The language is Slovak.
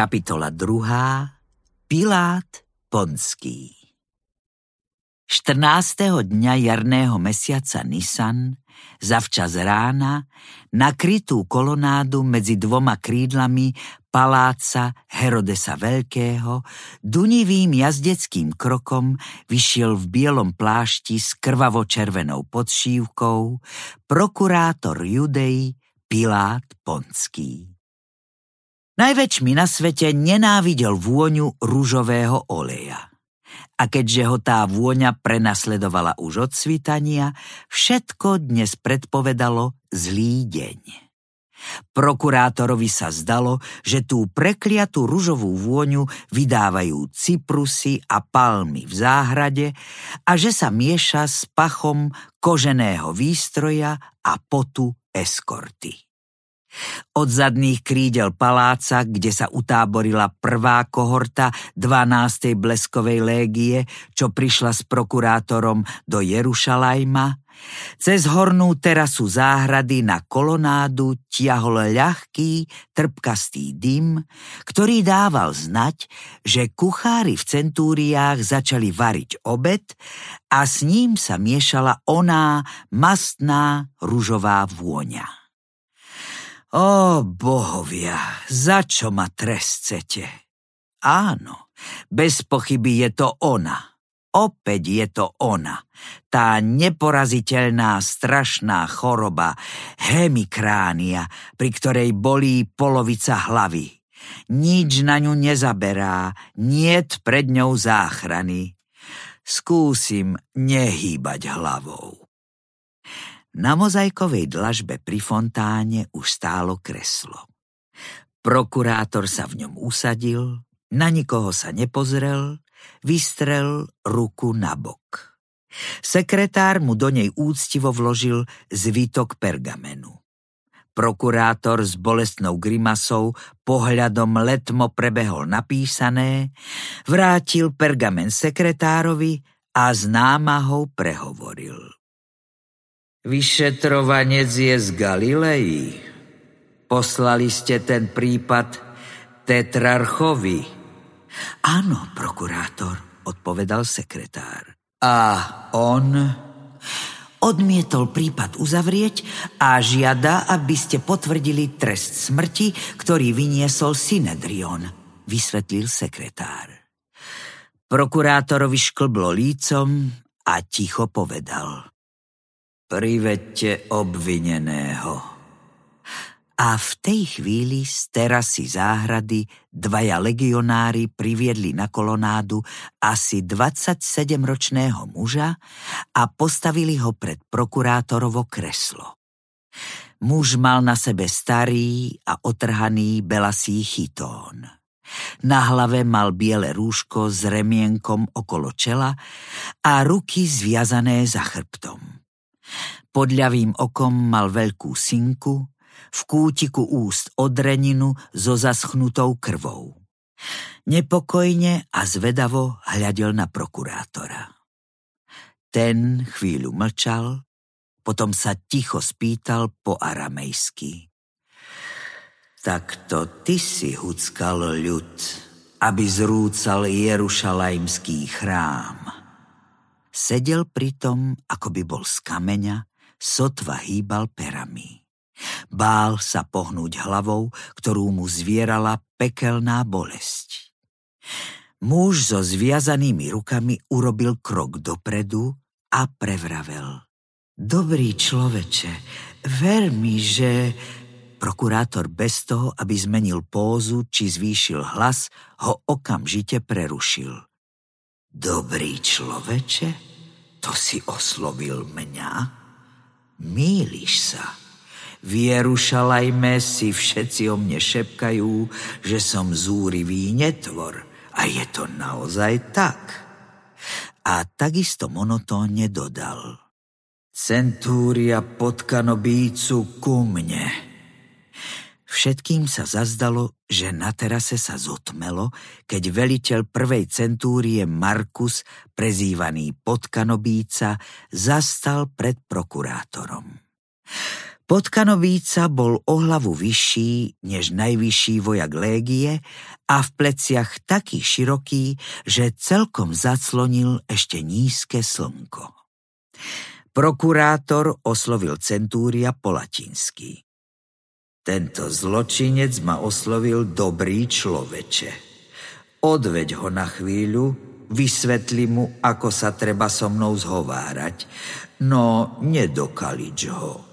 Kapitola 2. Pilát Ponský 14. dňa jarného mesiaca Nisan, zavčas rána, nakrytú kolonádu medzi dvoma krídlami paláca Herodesa Veľkého, dunivým jazdeckým krokom vyšiel v bielom plášti s krvavo-červenou podšívkou prokurátor Judej Pilát Ponský. Najväčšmi na svete nenávidel vôňu rúžového oleja. A keďže ho tá vôňa prenasledovala už od svitania, všetko dnes predpovedalo zlý deň. Prokurátorovi sa zdalo, že tú prekliatú ružovú vôňu vydávajú cyprusy a palmy v záhrade a že sa mieša s pachom koženého výstroja a potu eskorty. Od zadných krídel paláca, kde sa utáborila prvá kohorta 12. bleskovej légie, čo prišla s prokurátorom do Jerušalajma, cez hornú terasu záhrady na kolonádu tiahol ľahký, trpkastý dym, ktorý dával znať, že kuchári v centúriách začali variť obed a s ním sa miešala oná mastná ružová vôňa. Ó, bohovia, za čo ma trestcete? Áno, bez pochyby je to ona. Opäť je to ona. Tá neporaziteľná strašná choroba, hemikránia, pri ktorej bolí polovica hlavy. Nič na ňu nezaberá, niet pred ňou záchrany. Skúsim nehýbať hlavou. Na mozaikovej dlažbe pri fontáne už stálo kreslo. Prokurátor sa v ňom usadil, na nikoho sa nepozrel, vystrel ruku na bok. Sekretár mu do nej úctivo vložil zvitok pergamenu. Prokurátor s bolestnou grimasou pohľadom letmo prebehol napísané, vrátil pergamen sekretárovi a s námahou prehovoril. Vyšetrovanec je z Galilei. Poslali ste ten prípad Tetrarchovi. Áno, prokurátor, odpovedal sekretár. A on odmietol prípad uzavrieť a žiada, aby ste potvrdili trest smrti, ktorý vyniesol Synedrion, vysvetlil sekretár. Prokurátorovi šklblo lícom a ticho povedal. Privedte obvineného. A v tej chvíli z terasy záhrady dvaja legionári priviedli na kolonádu asi 27-ročného muža a postavili ho pred prokurátorovo kreslo. Muž mal na sebe starý a otrhaný belasý chytón. Na hlave mal biele rúško s remienkom okolo čela a ruky zviazané za chrbtom. Pod ľavým okom mal veľkú sinku, v kútiku úst odreninu so zaschnutou krvou. Nepokojne a zvedavo hľadel na prokurátora. Ten chvíľu mlčal, potom sa ticho spýtal po aramejsky. Tak to ty si huckal ľud, aby zrúcal Jerušalajmský chrám. Sedel pritom, ako by bol z kameňa, sotva hýbal perami. Bál sa pohnúť hlavou, ktorú mu zvierala pekelná bolesť. Muž so zviazanými rukami urobil krok dopredu a prevravel. Dobrý človeče, ver mi, že... Prokurátor bez toho, aby zmenil pózu či zvýšil hlas, ho okamžite prerušil. Dobrý človeče, to si oslovil mňa? Míliš sa. V Jerušalajme si všetci o mne šepkajú, že som zúrivý netvor. A je to naozaj tak. A takisto monotónne dodal. Centúria potkanobícu ku mne. Všetkým sa zazdalo, že na terase sa zotmelo, keď veliteľ prvej centúrie Markus, prezývaný Podkanobíca, zastal pred prokurátorom. Podkanobíca bol o hlavu vyšší než najvyšší vojak légie a v pleciach taký široký, že celkom zaclonil ešte nízke slnko. Prokurátor oslovil centúria po latinsky. Tento zločinec ma oslovil dobrý človeče. Odveď ho na chvíľu, vysvetli mu, ako sa treba so mnou zhovárať, no nedokalič ho.